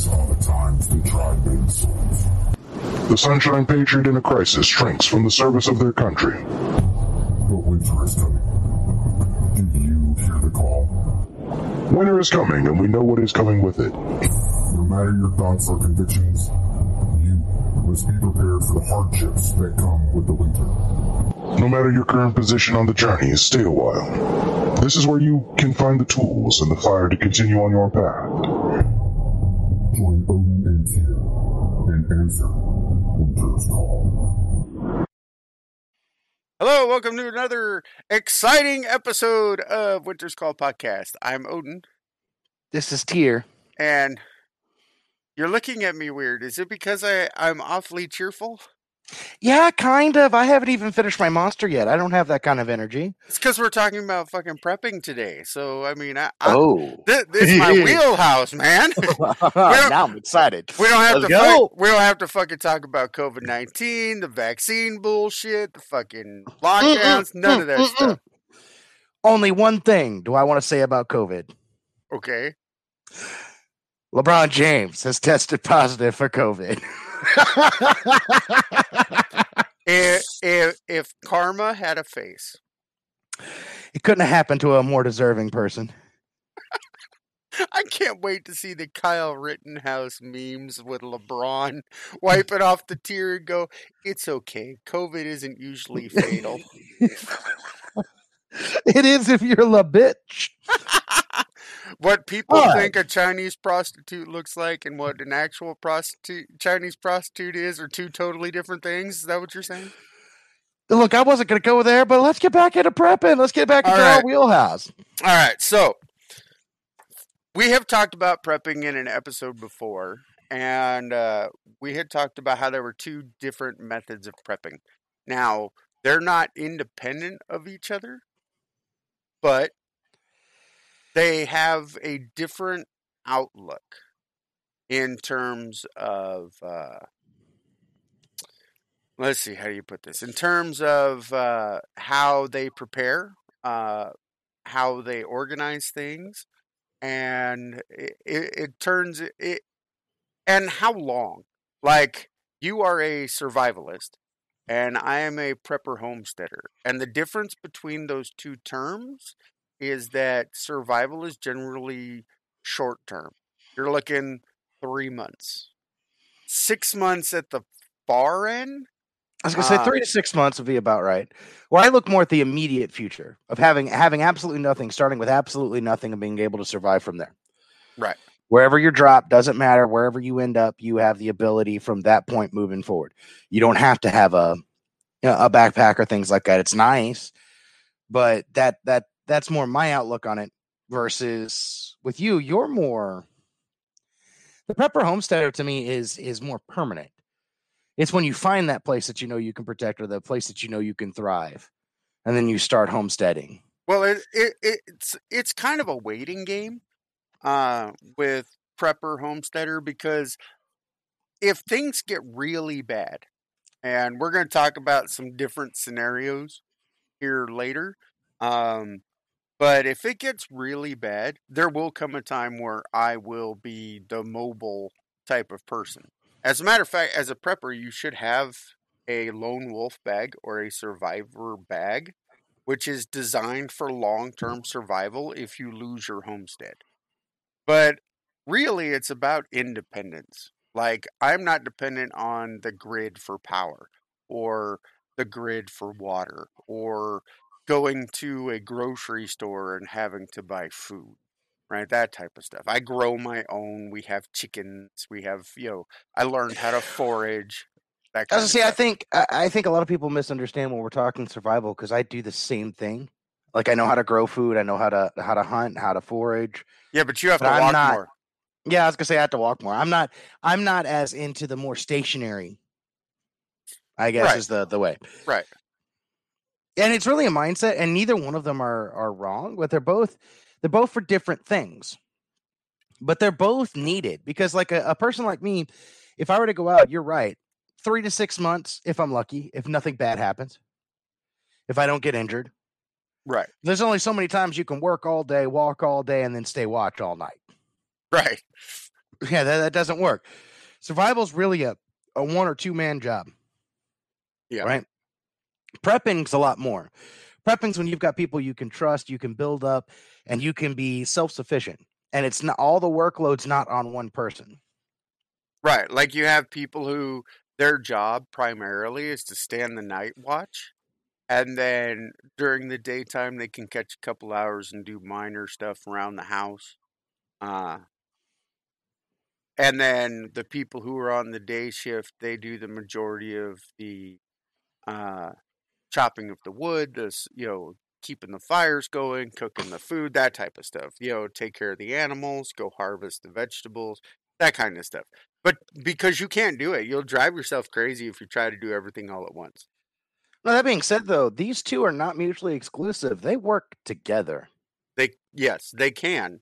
These are the times souls. The Sunshine Patriot in a crisis shrinks from the service of their country. But winter is coming. Do you hear the call? Winter is coming, and we know what is coming with it. No matter your thoughts or convictions, you must be prepared for the hardships that come with the winter. No matter your current position on the journey, stay a while. This is where you can find the tools and the fire to continue on your path. Join Odin and Tyr and answer Winter's call. Hello, welcome to another exciting episode of Winter's Call podcast. I'm Odin, This is Tyr. and you're looking at me weird. Is it because I, I'm awfully cheerful? Yeah, kind of. I haven't even finished my monster yet. I don't have that kind of energy. It's because we're talking about fucking prepping today. So, I mean, I, I, Oh. this, this is my wheelhouse, man. now I'm excited. We don't have Let's to. go. Fuck, we don't have to fucking talk about COVID nineteen, the vaccine bullshit, the fucking lockdowns, none of that stuff. Only one thing do I want to say about COVID. Okay. LeBron James has tested positive for COVID. If, if if karma had a face, it couldn't have happened to a more deserving person. I can't wait to see the Kyle Rittenhouse memes with LeBron wiping off the tear and go, "It's okay. COVID isn't usually fatal." it is if you're a bitch. What people What? think a Chinese prostitute looks like and what an actual prostitute Chinese prostitute is are two totally different things. Is that what you're saying? Look, I wasn't going to go there, but let's get back into prepping. Let's get back into right. our wheelhouse. All right, so we have talked about prepping in an episode before, and uh, we had talked about how there were two different methods of prepping. Now, they're not independent of each other, but they have a different outlook in terms of. Uh, let's see, how do you put this? In terms of uh, how they prepare, uh, how they organize things, and it, it, it turns it, and how long. Like you are a survivalist, and I am a prepper homesteader, and the difference between those two terms is that survival is generally short term. You're looking three months, six months at the far end. I was gonna say Uh, three to six months would be about right. Where I look more at the immediate future of having having absolutely nothing, starting with absolutely nothing, and being able to survive from there. Right. Wherever you're dropped doesn't matter. Wherever you end up, you have the ability from that point moving forward. You don't have to have a you know, a backpack or things like that. It's nice, but that that that's more my outlook on it. Versus with you, you're more the prepper homesteader to me is is more permanent. It's when you find that place that you know you can protect or the place that you know you can thrive. And then you start homesteading. Well, it, it it's it's kind of a waiting game uh, with prepper homesteader because if things get really bad, and we're going to talk about some different scenarios here later, um, but if it gets really bad, there will come a time where I will be the mobile type of person. As a matter of fact, as a prepper, you should have a lone wolf bag or a survivor bag which is designed for long term survival if you lose your homestead. But really, it's about independence. Like, I'm not dependent on the grid for power or the grid for water or going to a grocery store and having to buy food, right? That type of stuff. I grow my own. We have chickens. We have, you know, I learned how to forage. That I kind was of gonna say, I think I, I think a lot of people misunderstand when we're talking survival because I do the same thing. Like I know how to grow food, I know how to how to hunt, how to forage. Yeah, but you have but to I'm walk not- more. Yeah, I was gonna say I have to walk more. I'm not I'm not as into the more stationary. I guess Right. is the the way. Right. And it's really a mindset, and neither one of them are are wrong, but they're both they're both for different things. But they're both needed because, like a, a person like me, if I were to go out, you're right, three to six months if I'm lucky, if nothing bad happens, if I don't get injured. Right. There's only so many times you can work all day, walk all day, and then stay watch all night. Right. Yeah, that, that doesn't work. Survival's really a, a one or two man job. Yeah. Right. Prepping's a lot more. Prepping's when you've got people you can trust, you can build up, and you can be self sufficient. And it's not all the workload's not on one person. Right. Like you have people who their job primarily is to stand the night watch. And then during the daytime, they can catch a couple hours and do minor stuff around the house. Uh, and then the people who are on the day shift, they do the majority of the uh, chopping of the wood, this you know, keeping the fires going, cooking the food, that type of stuff. You know, take care of the animals, go harvest the vegetables, that kind of stuff. But because you can't do it, you'll drive yourself crazy if you try to do everything all at once. Now, that being said, though, these two are not mutually exclusive. They work together. They yes, they can.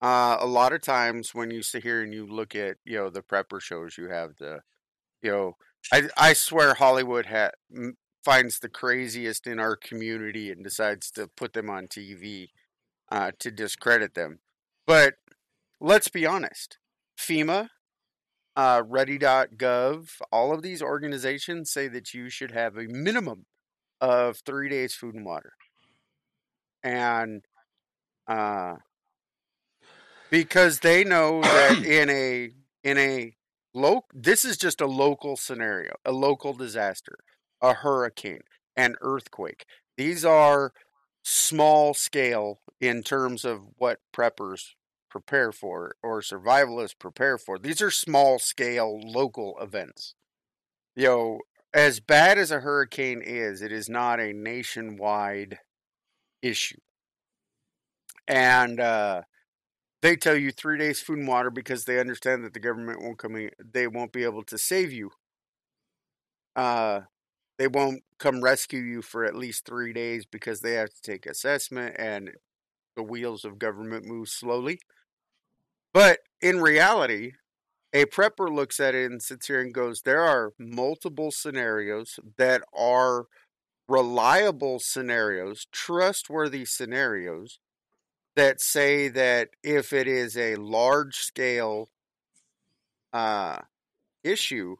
Uh, a lot of times when you sit here and you look at you know the prepper shows, you have the you know I I swear Hollywood ha- m- finds the craziest in our community and decides to put them on TV uh, to discredit them. But let's be honest, FEMA, uh, Ready.gov, all of these organizations say that you should have a minimum of three days food and water, and uh, because they know that in a in a local this is just a local scenario a local disaster a hurricane an earthquake. These are small scale in terms of what preppers prepare for or survivalists prepare for. These are small scale local events. You know as bad as a hurricane is it is not a nationwide issue. And uh they tell you three days food and water because they understand that the government won't come in, they won't be able to save you. Uh they won't come rescue you for at least three days because they have to take assessment and the wheels of government move slowly. But in reality a prepper looks at it and sits here and goes there are multiple scenarios that are reliable scenarios trustworthy scenarios that say that if it is a large scale uh, issue,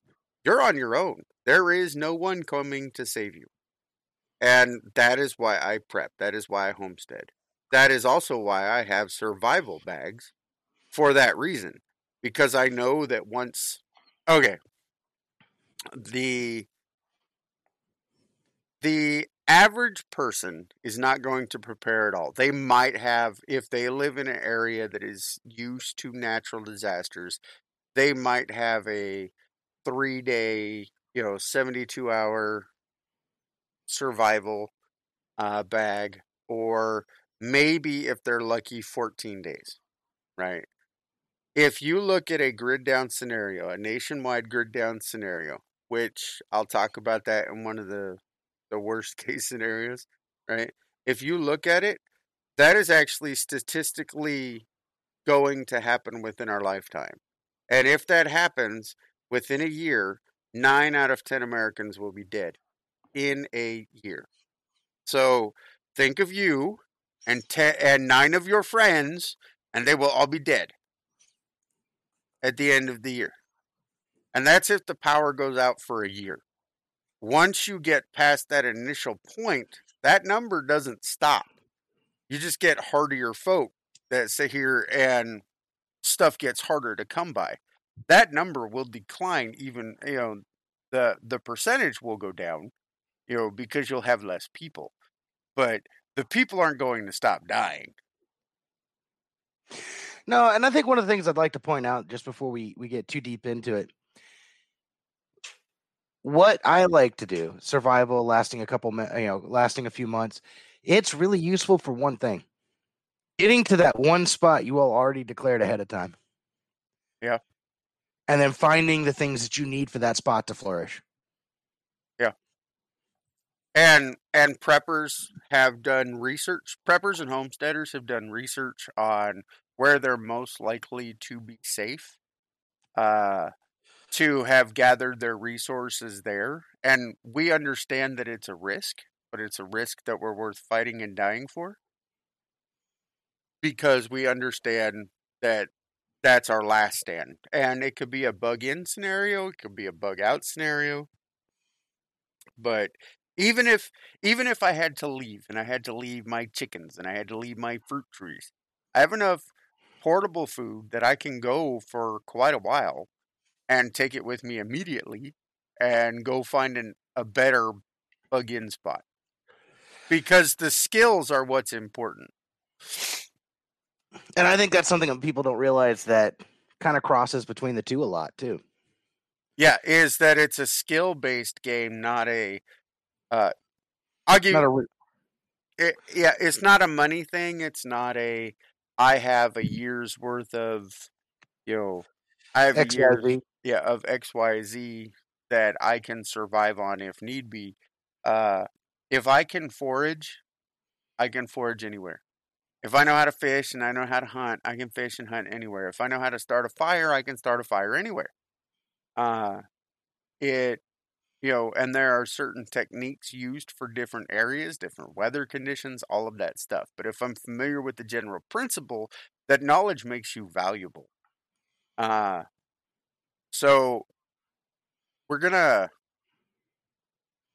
you're on your own. There is no one coming to save you. And that is why I prep. That is why I homestead. That is also why I have survival bags for that reason. Because I know that once. Okay. The. The average person is not going to prepare at all. They might have, if they live in an area that is used to natural disasters, they might have a three day, you know, 72 hour survival uh, bag, or maybe if they're lucky, 14 days, right? If you look at a grid down scenario, a nationwide grid down scenario, which I'll talk about that in one of the the worst case scenarios, right? If you look at it, that is actually statistically going to happen within our lifetime. And if that happens within a year, nine out of 10 Americans will be dead in a year. So think of you and, te- and nine of your friends, and they will all be dead at the end of the year. And that's if the power goes out for a year once you get past that initial point, that number doesn't stop. You just get hardier folk that sit here and stuff gets harder to come by. That number will decline even, you know, the the percentage will go down, you know, because you'll have less people. But the people aren't going to stop dying. No, and I think one of the things I'd like to point out just before we, we get too deep into it what I like to do, survival lasting a couple, you know, lasting a few months, it's really useful for one thing: getting to that one spot you all already declared ahead of time. Yeah, and then finding the things that you need for that spot to flourish. Yeah, and and preppers have done research. Preppers and homesteaders have done research on where they're most likely to be safe. Uh, to have gathered their resources there. And we understand that it's a risk, but it's a risk that we're worth fighting and dying for because we understand that that's our last stand. And it could be a bug in scenario, it could be a bug out scenario. But even if even if I had to leave and I had to leave my chickens and I had to leave my fruit trees, I have enough portable food that I can go for quite a while and take it with me immediately and go find an, a better bug in spot. Because the skills are what's important. And I think that's something that people don't realize that kind of crosses between the two a lot too. Yeah, is that it's a skill based game, not a. Uh, I'll give Not a re- It, yeah, it's not a money thing. It's not a. I have a year's worth of, you know, I have a year, XYZ. yeah, of X Y Z that I can survive on if need be. Uh, if I can forage, I can forage anywhere. If I know how to fish and I know how to hunt, I can fish and hunt anywhere. If I know how to start a fire, I can start a fire anywhere. Uh, it, you know, and there are certain techniques used for different areas, different weather conditions, all of that stuff. But if I'm familiar with the general principle, that knowledge makes you valuable. Uh, so we're gonna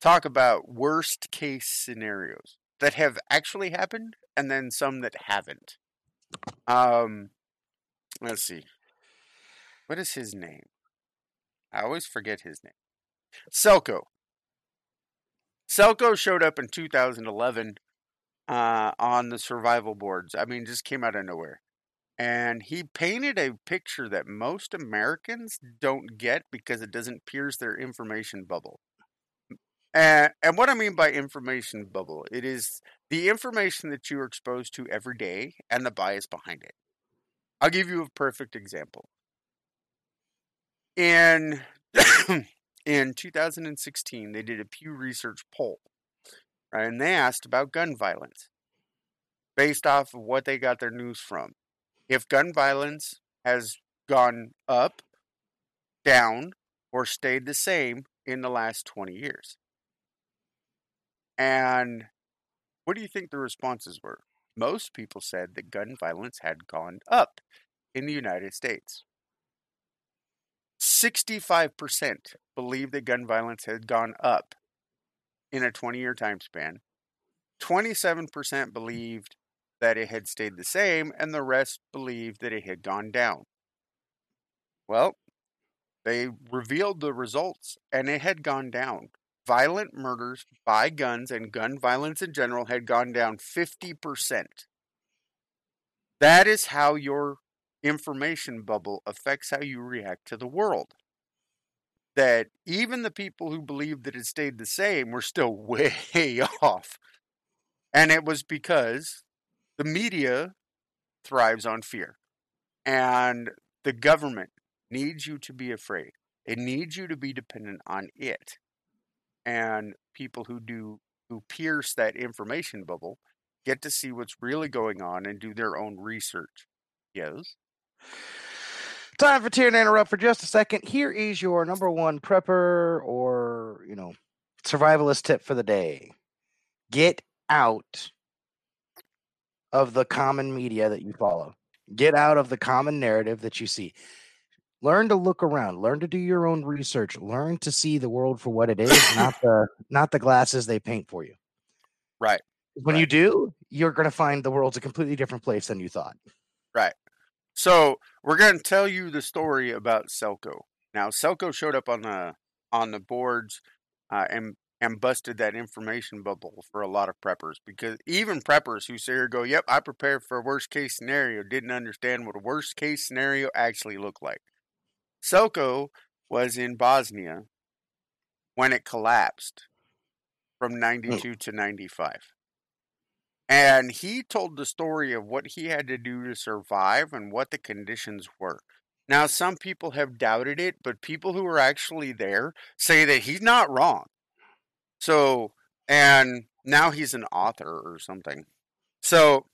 talk about worst case scenarios that have actually happened and then some that haven't. Um, let's see. What is his name? I always forget his name. Selco. Selco showed up in 2011 uh, on the survival boards. I mean, just came out of nowhere. And he painted a picture that most Americans don't get because it doesn't pierce their information bubble. And, and what I mean by information bubble, it is the information that you are exposed to every day and the bias behind it. I'll give you a perfect example. In in 2016, they did a Pew Research poll, right? And they asked about gun violence based off of what they got their news from. If gun violence has gone up, down, or stayed the same in the last 20 years. And what do you think the responses were? Most people said that gun violence had gone up in the United States. 65% believe that gun violence had gone up in a 20 year time span. 27% believed that it had stayed the same, and the rest believed that it had gone down. Well, they revealed the results, and it had gone down. Violent murders by guns and gun violence in general had gone down 50%. That is how your information bubble affects how you react to the world. That even the people who believed that it stayed the same were still way off. And it was because the media thrives on fear. And the government needs you to be afraid. It needs you to be dependent on it. And people who do who pierce that information bubble get to see what's really going on and do their own research. Yes. Time for Tyr to interrupt for just a second. Here is your number one prepper or, you know, survivalist tip for the day. Get out of the common media that you follow. Get out of the common narrative that you see. Learn to look around. Learn to do your own research. Learn to see the world for what it is, not the not the glasses they paint for you. Right. When you do, you're going to find the world's a completely different place than you thought. Right. So we're going to tell you the story about Selco. Now, Selco showed up on the on the boards uh, and and busted that information bubble for a lot of preppers because even preppers who say or go, "Yep, I prepared for a worst case scenario," didn't understand what a worst case scenario actually looked like. Selco was in Bosnia when it collapsed from hmm. 92 to 95. And he told the story of what he had to do to survive and what the conditions were. Now, some people have doubted it, but people who are actually there say that he's not wrong. So, and now he's an author or something. So,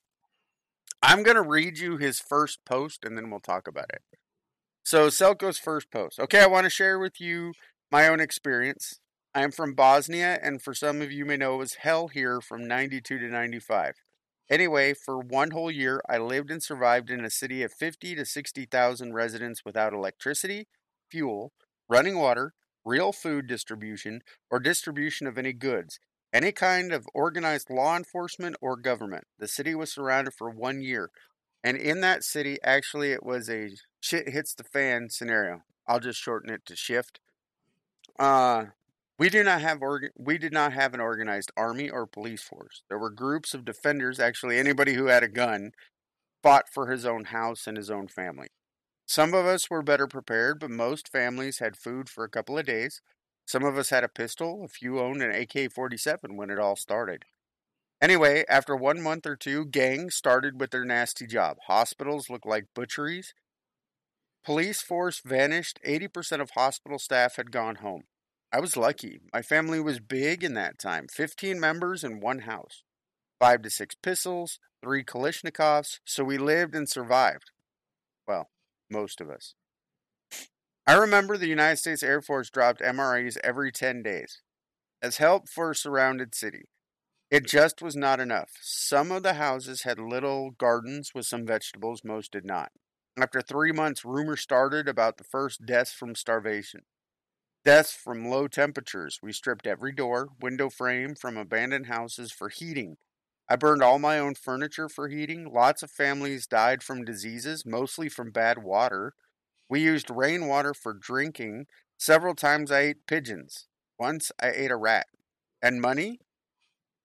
I'm going to read you his first post and then we'll talk about it. So, Selco's first post. Okay, I want to share with you my own experience. I am from Bosnia, and for some of you may know it was hell here from 92 to 95. Anyway, for one whole year, I lived and survived in a city of 50 to 60,000 residents without electricity, fuel, running water, real food distribution, or distribution of any goods, any kind of organized law enforcement or government. The city was surrounded for one year. And in that city, actually, it was a shit hits the fan scenario. I'll just shorten it to shift. Uh, we do not have org- we did not have an organized army or police force. There were groups of defenders, actually anybody who had a gun fought for his own house and his own family. Some of us were better prepared, but most families had food for a couple of days. Some of us had a pistol, a few owned an AK 47 when it all started. Anyway, after one month or two, gangs started with their nasty job. Hospitals looked like butcheries. Police force vanished. 80% of hospital staff had gone home. I was lucky. My family was big in that time 15 members in one house, five to six pistols, three Kalashnikovs, so we lived and survived. Well, most of us. I remember the United States Air Force dropped MREs every 10 days as help for a surrounded city. It just was not enough. Some of the houses had little gardens with some vegetables, most did not. After three months, rumors started about the first deaths from starvation. Deaths from low temperatures. We stripped every door, window frame from abandoned houses for heating. I burned all my own furniture for heating. Lots of families died from diseases, mostly from bad water. We used rainwater for drinking. Several times I ate pigeons. Once I ate a rat. And money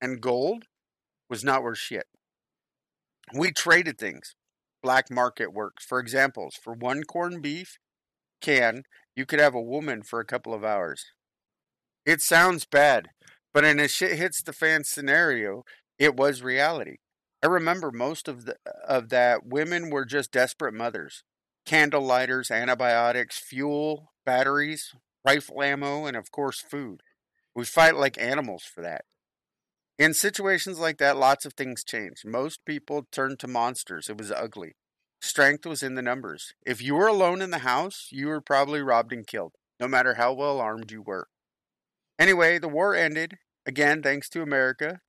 and gold was not worth shit. We traded things. Black market works. For examples, for one corned beef can, you could have a woman for a couple of hours. It sounds bad, but in a shit hits the fan scenario, it was reality. I remember most of the of that women were just desperate mothers. Candle lighters, antibiotics, fuel, batteries, rifle ammo, and of course food. We fight like animals for that. In situations like that, lots of things change. Most people turned to monsters. It was ugly. Strength was in the numbers. If you were alone in the house, you were probably robbed and killed, no matter how well armed you were. Anyway, the war ended, again, thanks to America.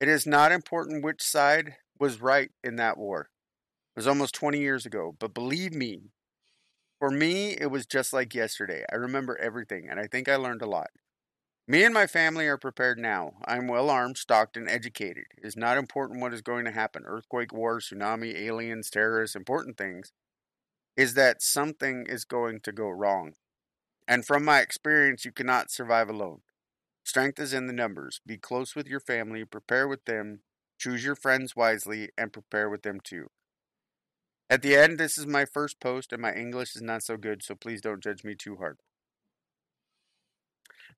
It is not important which side was right in that war. It was almost 20 years ago, but believe me, for me, it was just like yesterday. I remember everything, and I think I learned a lot. Me and my family are prepared now. I am well armed, stocked, and educated. It is not important what is going to happen earthquake, war, tsunami, aliens, terrorists. Important things is that something is going to go wrong. And from my experience, you cannot survive alone. Strength is in the numbers. Be close with your family, prepare with them, choose your friends wisely, and prepare with them too. At the end, this is my first post, and my English is not so good, so please don't judge me too hard.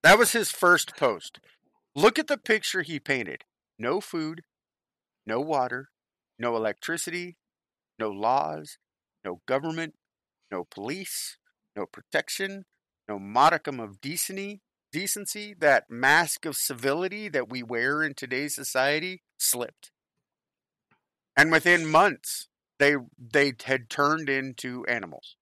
That was his first post. Look at the picture he painted. No food, no water, no electricity, no laws, no government, no police, no protection, no modicum of decency, decency, that mask of civility that we wear in today's society slipped. And within months, they they had turned into animals.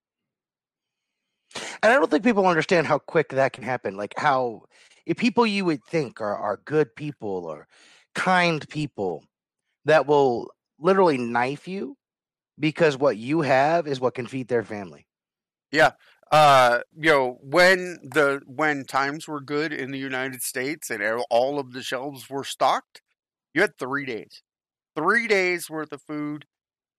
And I don't think people understand how quick that can happen. Like how if people you would think are, are good people or kind people that will literally knife you because what you have is what can feed their family. Yeah. Uh, you know, when the when times were good in the United States and all of the shelves were stocked, you had three days, three days worth of food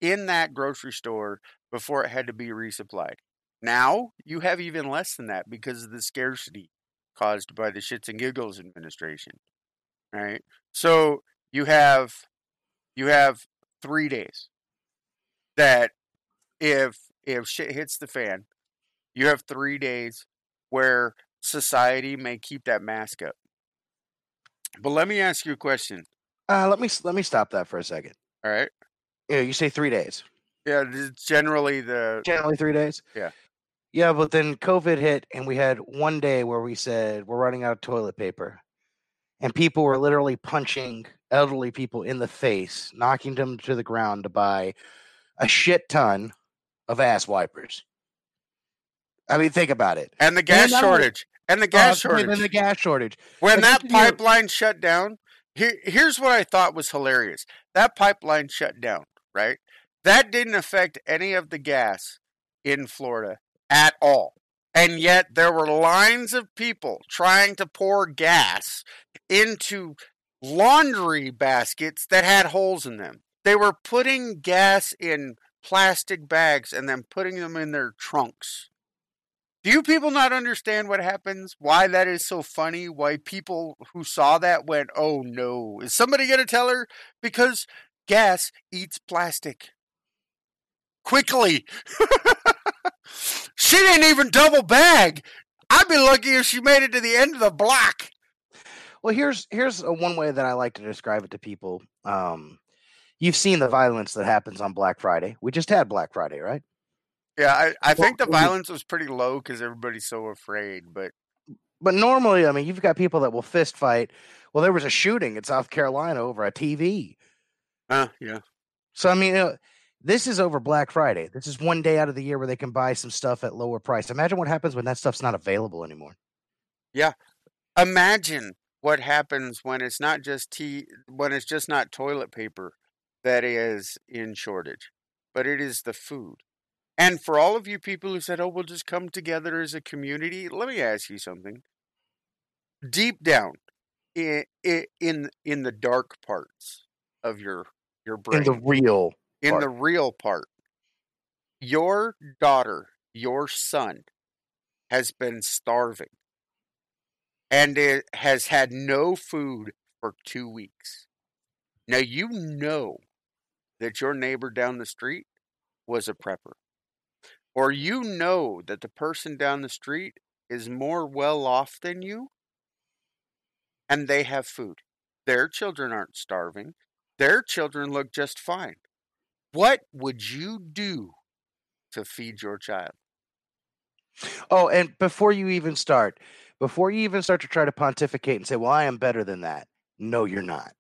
in that grocery store before it had to be resupplied. Now you have even less than that because of the scarcity caused by the shits and giggles administration. Right? So you have you have three days that if if shit hits the fan, you have three days where society may keep that mask up. But let me ask you a question. Uh, let me let me stop that for a second. All right. Yeah, you say three days. Yeah, generally the Generally three days. Yeah. Yeah, but then COVID hit, and we had one day where we said we're running out of toilet paper, and people were literally punching elderly people in the face, knocking them to the ground to buy a shit ton of ass wipers. I mean, think about it. and the gas only- shortage and the gas Uh, and shortage. the gas shortage. when But that pipeline shut down, here, here's what I thought was hilarious. that pipeline shut down, right? That didn't affect any of the gas in Florida at all. And yet there were lines of people trying to pour gas into laundry baskets that had holes in them. They were putting gas in plastic bags and then putting them in their trunks. Do you people not understand what happens? Why that is so funny? Why people who saw that went, oh no, is somebody going to tell her? Because gas eats plastic. Quickly. she didn't even double bag. I'd be lucky if she made it to the end of the block. Well, here's here's a one way that I like to describe it to people. Um, you've seen the violence that happens on Black Friday. We just had Black Friday, right? Yeah, I, I think the violence was pretty low because everybody's so afraid. But But normally, I mean, you've got people that will fist fight. Well, there was a shooting in South Carolina over a TV. uh, yeah, So I mean, this is over Black Friday. This is one day out of the year where they can buy some stuff at lower price. Imagine what happens when that stuff's not available anymore. Yeah. Imagine what happens when it's not just tea, when it's just not toilet paper that is in shortage, but it is the food. And for all of you people who said, "Oh, we'll just come together as a community," let me ask you something. Deep down, in in in the dark parts of your your brain, In the real, in part. the real part, your daughter, your son, has been starving and it has had no food for two weeks. Now you know that your neighbor down the street was a prepper, or you know that the person down the street is more well off than you and they have food. Their children aren't starving. Their children look just fine. What would you do to feed your child? Oh, and before you even start, before you even start to try to pontificate and say, "Well, I am better than that," no, you're not.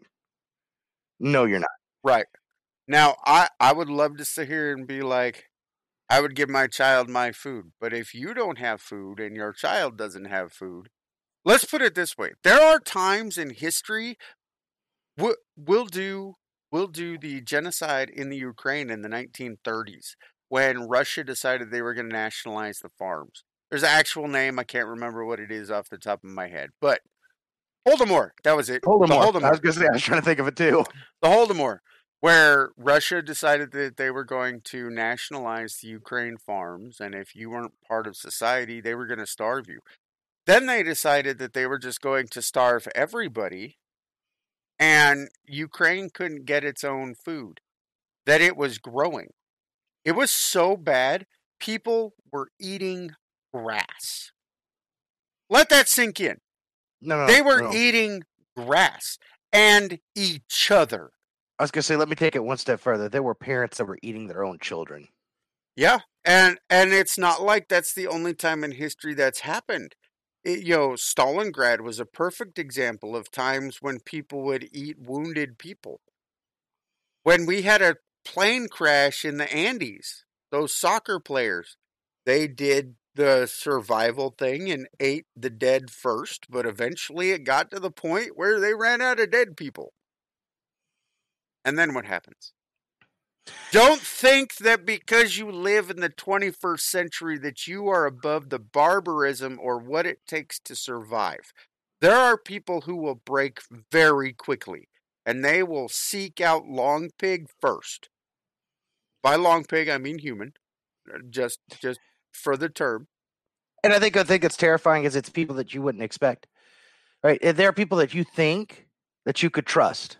No, you're not. Right. Now, I, I would love to sit here and be like, I would give my child my food. But if you don't have food and your child doesn't have food, let's put it this way. There are times in history we'll, we'll do we'll do the genocide in the Ukraine in the 1930s when Russia decided they were going to nationalize the farms. There's an actual name. I can't remember what it is off the top of my head. But Holodomor. That was it. Hold The on. I was gonna say I was trying to think of it too. the Holodomor, where Russia decided that they were going to nationalize the Ukraine farms, and if you weren't part of society, they were going to starve you. Then they decided that they were just going to starve everybody, and Ukraine couldn't get its own food, that it was growing. It was so bad, people were eating grass. Let that sink in. No, no, They were no. eating grass and each other. I was gonna say, let me take it one step further. There were parents that were eating their own children. Yeah, and and it's not like that's the only time in history that's happened. Eh, it, you know, Stalingrad was a perfect example of times when people would eat wounded people. When we had a plane crash in the Andes, those soccer players, they did the survival thing and ate the dead first, but eventually it got to the point where they ran out of dead people. And then what happens? Don't think that because you live in the 21st century that you are above the barbarism or what it takes to survive. There are people who will break very quickly and they will seek out long pig first. By long pig I mean human. uh, Just just for the term. And I think I think it's terrifying is it's people that you wouldn't expect. Right? There are people that you think that you could trust.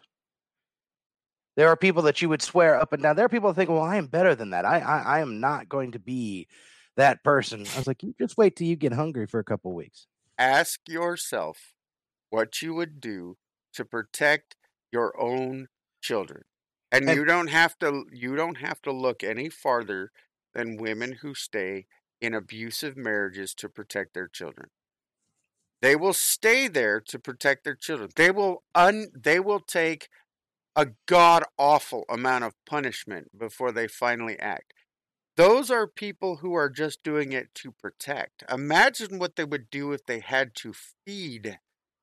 There are people that you would swear up and down. There are people that think, well, I am better than that. I I, I am not going to be that person. I was like, you just wait till you get hungry for a couple weeks. Ask yourself what you would do to protect your own children. And, And- you don't have to you don't have to look any farther than women who stay in abusive marriages to protect their children. They will stay there to protect their children. They will un they will take a god awful amount of punishment before they finally act. Those are people who are just doing it to protect. Imagine what they would do if they had to feed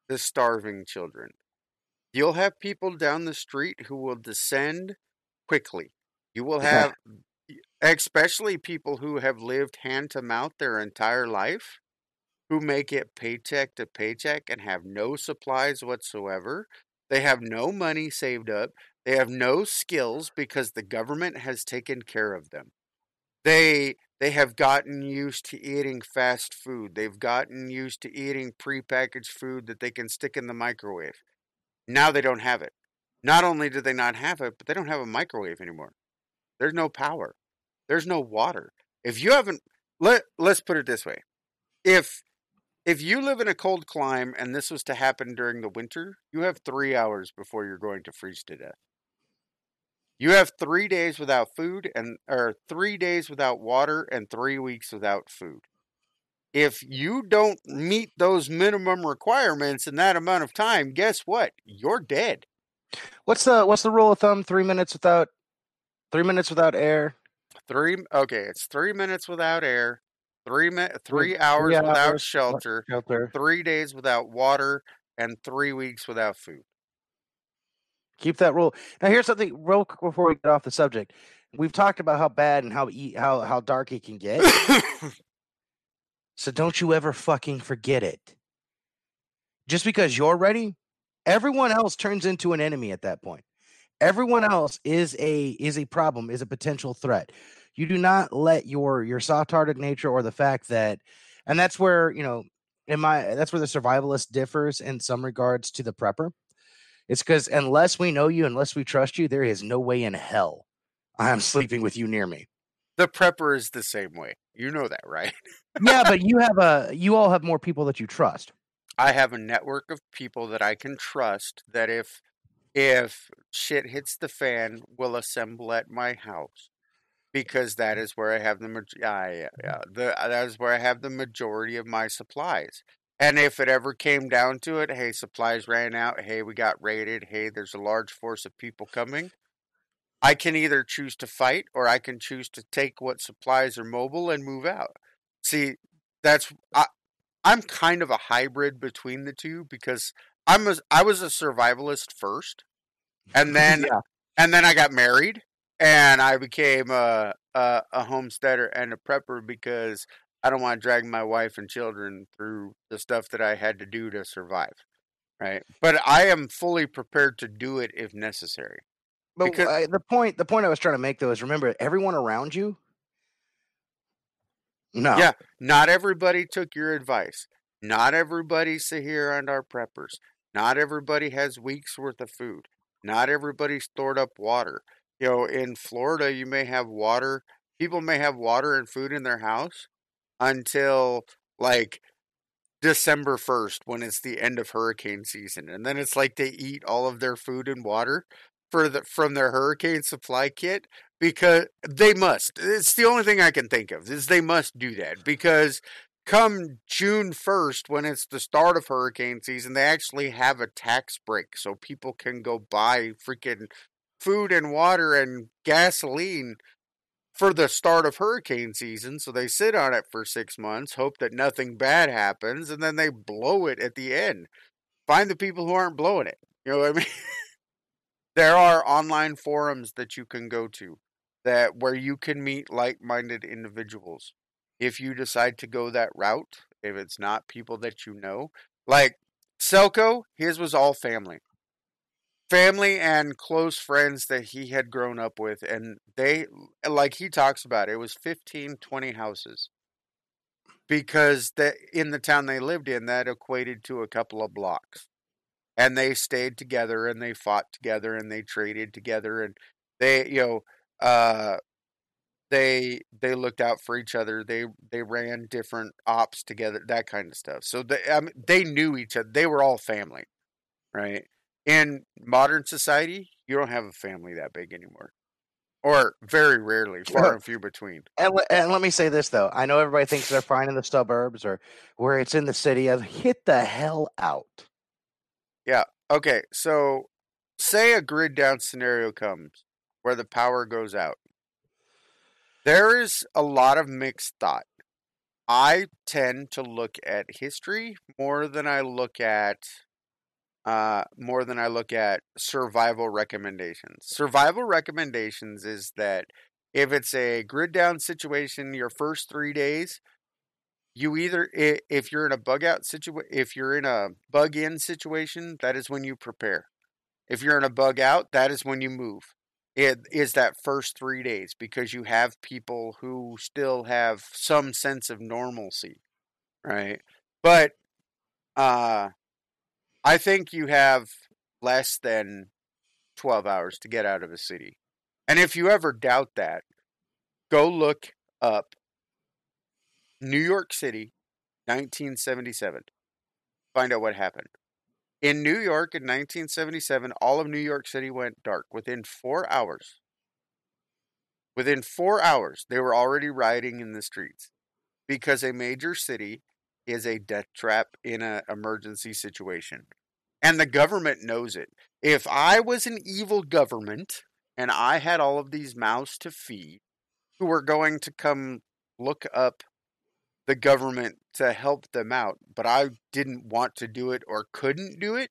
the starving children. You'll have people down the street who will descend quickly. You will have, especially people who have lived hand to mouth their entire life, who make it paycheck to paycheck and have no supplies whatsoever. They have no money saved up. They have no skills because the government has taken care of them. They they have gotten used to eating fast food. They've gotten used to eating prepackaged food that they can stick in the microwave. Now they don't have it. Not only do they not have it, but they don't have a microwave anymore. There's no power. There's no water. If you haven't let let's put it this way. If if you live in a cold climb and this was to happen during the winter, you have 3 hours before you're going to freeze to death. You have 3 days without food and or 3 days without water and 3 weeks without food. If you don't meet those minimum requirements in that amount of time, guess what? You're dead. What's the what's the rule of thumb? Three minutes without three minutes without air. Three okay, it's three minutes without air, three three Three hours without hours, shelter, Shelter. three days without water, and three weeks without food. Keep that rule. Now here's something real quick before we get off the subject. We've talked about how bad and how e- how how dark it can get. So don't you ever fucking forget it. Just because you're ready, everyone else turns into an enemy at that point. Everyone else is a is a problem, is a potential threat. You do not let your your soft-hearted nature or the fact that and that's where, you know, in my that's where the survivalist differs in some regards to the prepper. It's because unless we know you, unless we trust you, there is no way in hell I'm sleeping with you near me. the prepper is the same way. You know that, right? Yeah, but you have a you all have more people that you trust. I have a network of people that I can trust that if if shit hits the fan, will assemble at my house because that is where I have the yeah, mm-hmm. uh, yeah, the uh, that is where I have the majority of my supplies. And if it ever came down to it, hey, supplies ran out. Hey, we got raided. Hey, there's a large force of people coming. I can either choose to fight or I can choose to take what supplies are mobile and move out. See, that's I, I'm kind of a hybrid between the two because I'm a, I was a survivalist first, and then yeah. and then I got married and I became a a, a homesteader and a prepper because I don't want to drag my wife and children through the stuff that I had to do to survive. Right, but I am fully prepared to do it if necessary. But Because- the point the point I was trying to make though is remember everyone around you. No. Yeah. Not everybody took your advice. Not everybody Sahir and our preppers. Not everybody has weeks worth of food. Not everybody stored up water. You know, in Florida, you may have water. People may have water and food in their house until like December 1st when it's the end of hurricane season. And then it's like they eat all of their food and water for the from their hurricane supply kit because they must. It's the only thing I can think of is they must do that because come June 1st when it's the start of hurricane season they actually have a tax break so people can go buy freaking food and water and gasoline for the start of hurricane season so they sit on it for 6 months hope that nothing bad happens and then they blow it at the end. Find the people who aren't blowing it you know what I mean? There are online forums that you can go to that where you can meet like-minded individuals. If you decide to go that route if it's not people that you know like Selco his was all family family and close friends that he had grown up with and they like he talks about it was 15 20 houses because that in the town they lived in that equated to a couple of blocks and they stayed together and they fought together and they traded together and they you know uh they they looked out for each other they they ran different ops together that kind of stuff. So they I mean, they knew each other they were all family right in modern society you don't have a family that big anymore or very rarely far and few between And, and let me say this though. I know everybody thinks they're fine in the suburbs or where it's in the city. Of hit the hell out. Yeah. Okay, so say a grid down scenario comes where the power goes out. There is a lot of mixed thought. I tend to look at history more than I look at uh, more than I look at survival recommendations. Survival recommendations is that if it's a grid down situation, your first three days, you either if you're in a bug out situation, if you're in a bug in situation, that is when you prepare. If you're in a bug out, that is when you move. It is that first three days because you have people who still have some sense of normalcy, right? But uh, I think you have less than 12 hours to get out of a city. And if you ever doubt that, go look up New York City, 1977. Find out what happened. In New York in 1977, all of New York City went dark within four hours. Within four hours, they were already rioting in the streets because a major city is a death trap in an emergency situation. And the government knows it. If I was an evil government and I had all of these mouths to feed who were going to come look up the government to help them out, but I didn't want to do it or couldn't do it,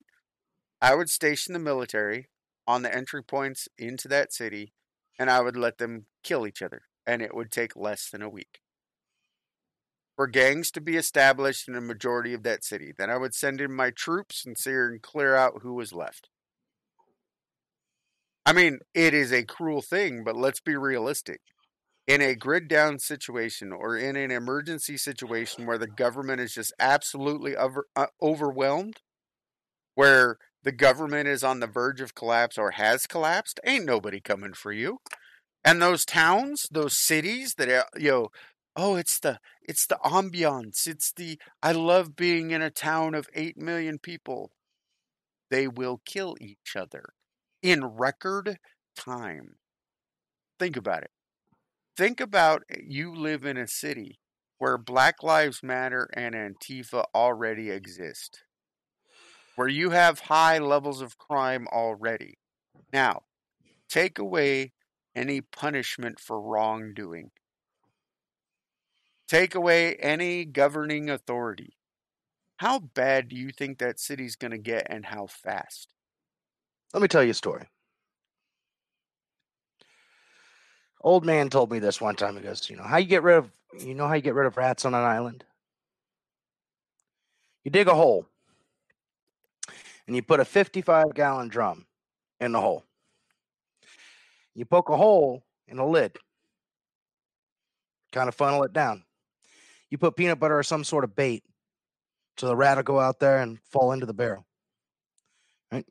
I would station the military on the entry points into that city and I would let them kill each other. And it would take less than a week for gangs to be established in a majority of that city. Then I would send in my troops and see and clear out who was left. I mean, it is a cruel thing, but let's be realistic. In a grid down situation or in an emergency situation where the government is just absolutely over, uh, overwhelmed, where the government is on the verge of collapse or has collapsed, ain't nobody coming for you. And those towns, those cities that uh, you know, oh, it's the it's the ambiance. It's the I love being in a town of 8 million people. They will kill each other in record time. Think about it. Think about eh, you live in a city where Black Lives Matter and Antifa already exist, where you have high levels of crime already. Now, take away any punishment for wrongdoing, take away any governing authority. How bad do you think that city's going to get and how fast? Let me tell you a story. Old man told me this one time. He goes, "You know how you get rid of you know how you get rid of rats on an island? You dig a hole, and you put a 55 gallon drum in the hole. You poke a hole in a lid, kind of funnel it down. You put peanut butter or some sort of bait, so the rat will go out there and fall into the barrel. Right?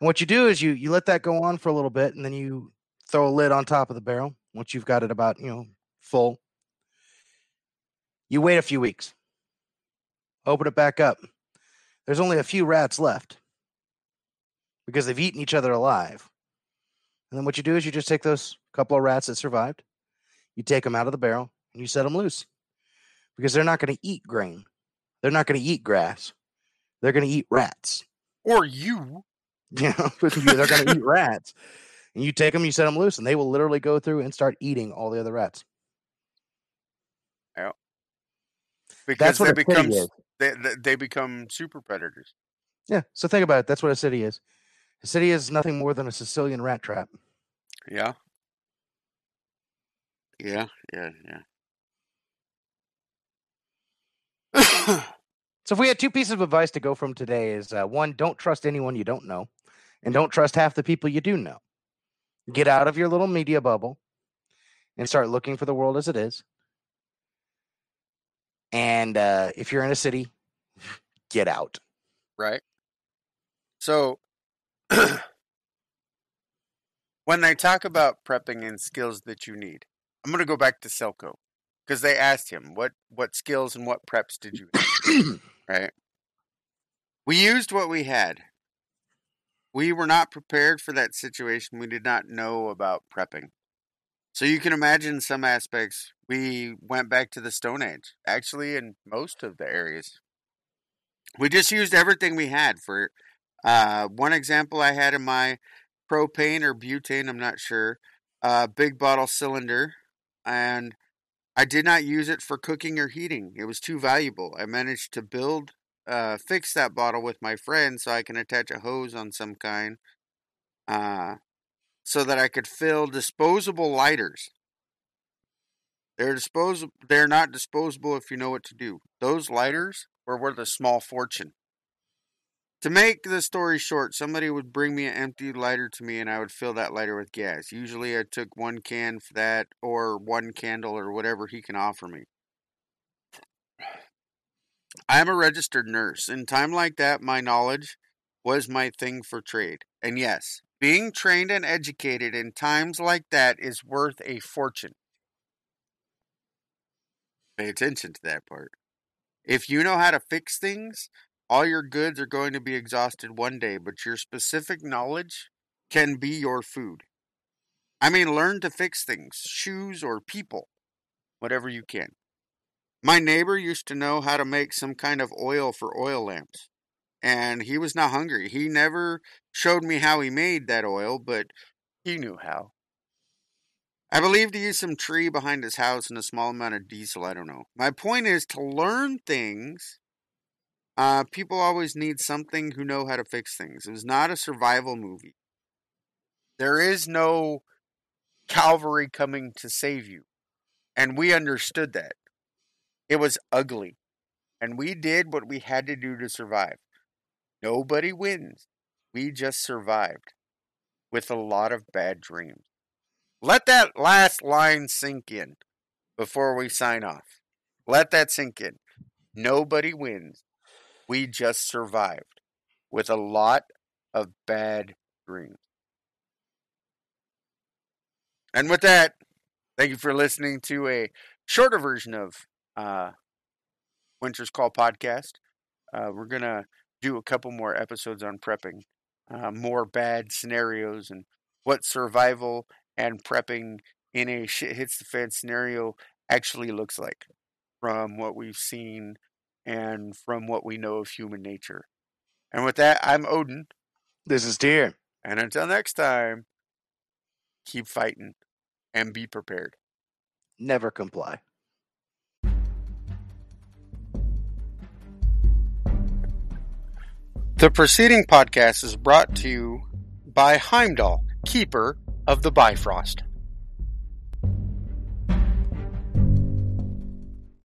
And what you do is you you let that go on for a little bit, and then you throw a lid on top of the barrel once you've got it about you know full. You wait a few weeks. Open it back up. There's only a few rats left because they've eaten each other alive. And then what you do is you just take those couple of rats that survived, you take them out of the barrel, and you set them loose because they're not going to eat grain. They're not going to eat grass. They're going to eat rats. Or you. You know, they're going to eat rats. And you take them, you set them loose, and they will literally go through and start eating all the other rats. Yeah. Because That's what they become they they become super predators. Yeah. So think about it. That's what a city is. A city is nothing more than a Sicilian rat trap. Yeah. Yeah, yeah, yeah. So if we had two pieces of advice to go from today is uh, one, don't trust anyone you don't know, and don't trust half the people you do know. Get out of your little media bubble and start looking for the world as it is. And uh, if you're in a city, get out. right? So when I talk about prepping and skills that you need, I'm going to go back to Selco because they asked him what what skills and what preps did you need, right? We used what we had. We were not prepared for that situation. We did not know about prepping. So you can imagine some aspects we went back to the Stone Age. Actually, in most of the areas, we just used everything we had. For uh, one example, I had in my propane or butane, I'm not sure, uh, big bottle cylinder, and I did not use it for cooking or heating. It was too valuable. I managed to build uh, fix that bottle with my friend so I can attach a hose on some kind, uh, so that I could fill disposable lighters. They're disposable. They're not disposable if you know what to do. Those lighters were worth a small fortune. To make the story short, somebody would bring me an empty lighter to me and I would fill that lighter with gas. Usually I took one can for that or one candle or whatever he can offer me. I am a registered nurse. In time like that, my knowledge was my thing for trade. And yes, being trained and educated in times like that is worth a fortune. Pay attention to that part. If you know how to fix things, all your goods are going to be exhausted one day, but your specific knowledge can be your food. I mean, learn to fix things, shoes or people, whatever you can. My neighbor used to know how to make some kind of oil for oil lamps, and he was not hungry. He never showed me how he made that oil, but he knew how. I believe to use some tree behind his house and a small amount of diesel. I don't know. My point is to learn things. Uh, people always need something who know how to fix things. It was not a survival movie. There is no Calvary coming to save you. And we understood that. It was ugly. And we did what we had to do to survive. Nobody wins. We just survived with a lot of bad dreams. Let that last line sink in before we sign off. Let that sink in. Nobody wins. We just survived with a lot of bad dreams. And with that, thank you for listening to a shorter version of uh, Winter's Call podcast. Uh, we're going to do a couple more episodes on prepping, uh, more bad scenarios, and what survival and prepping in a shit hits the fan scenario actually looks like from what we've seen and from what we know of human nature. And with that, I'm Odin. This is Tyr. And until next time, keep fighting and be prepared. Never comply. The preceding podcast is brought to you by Heimdall, keeper of the Bifrost.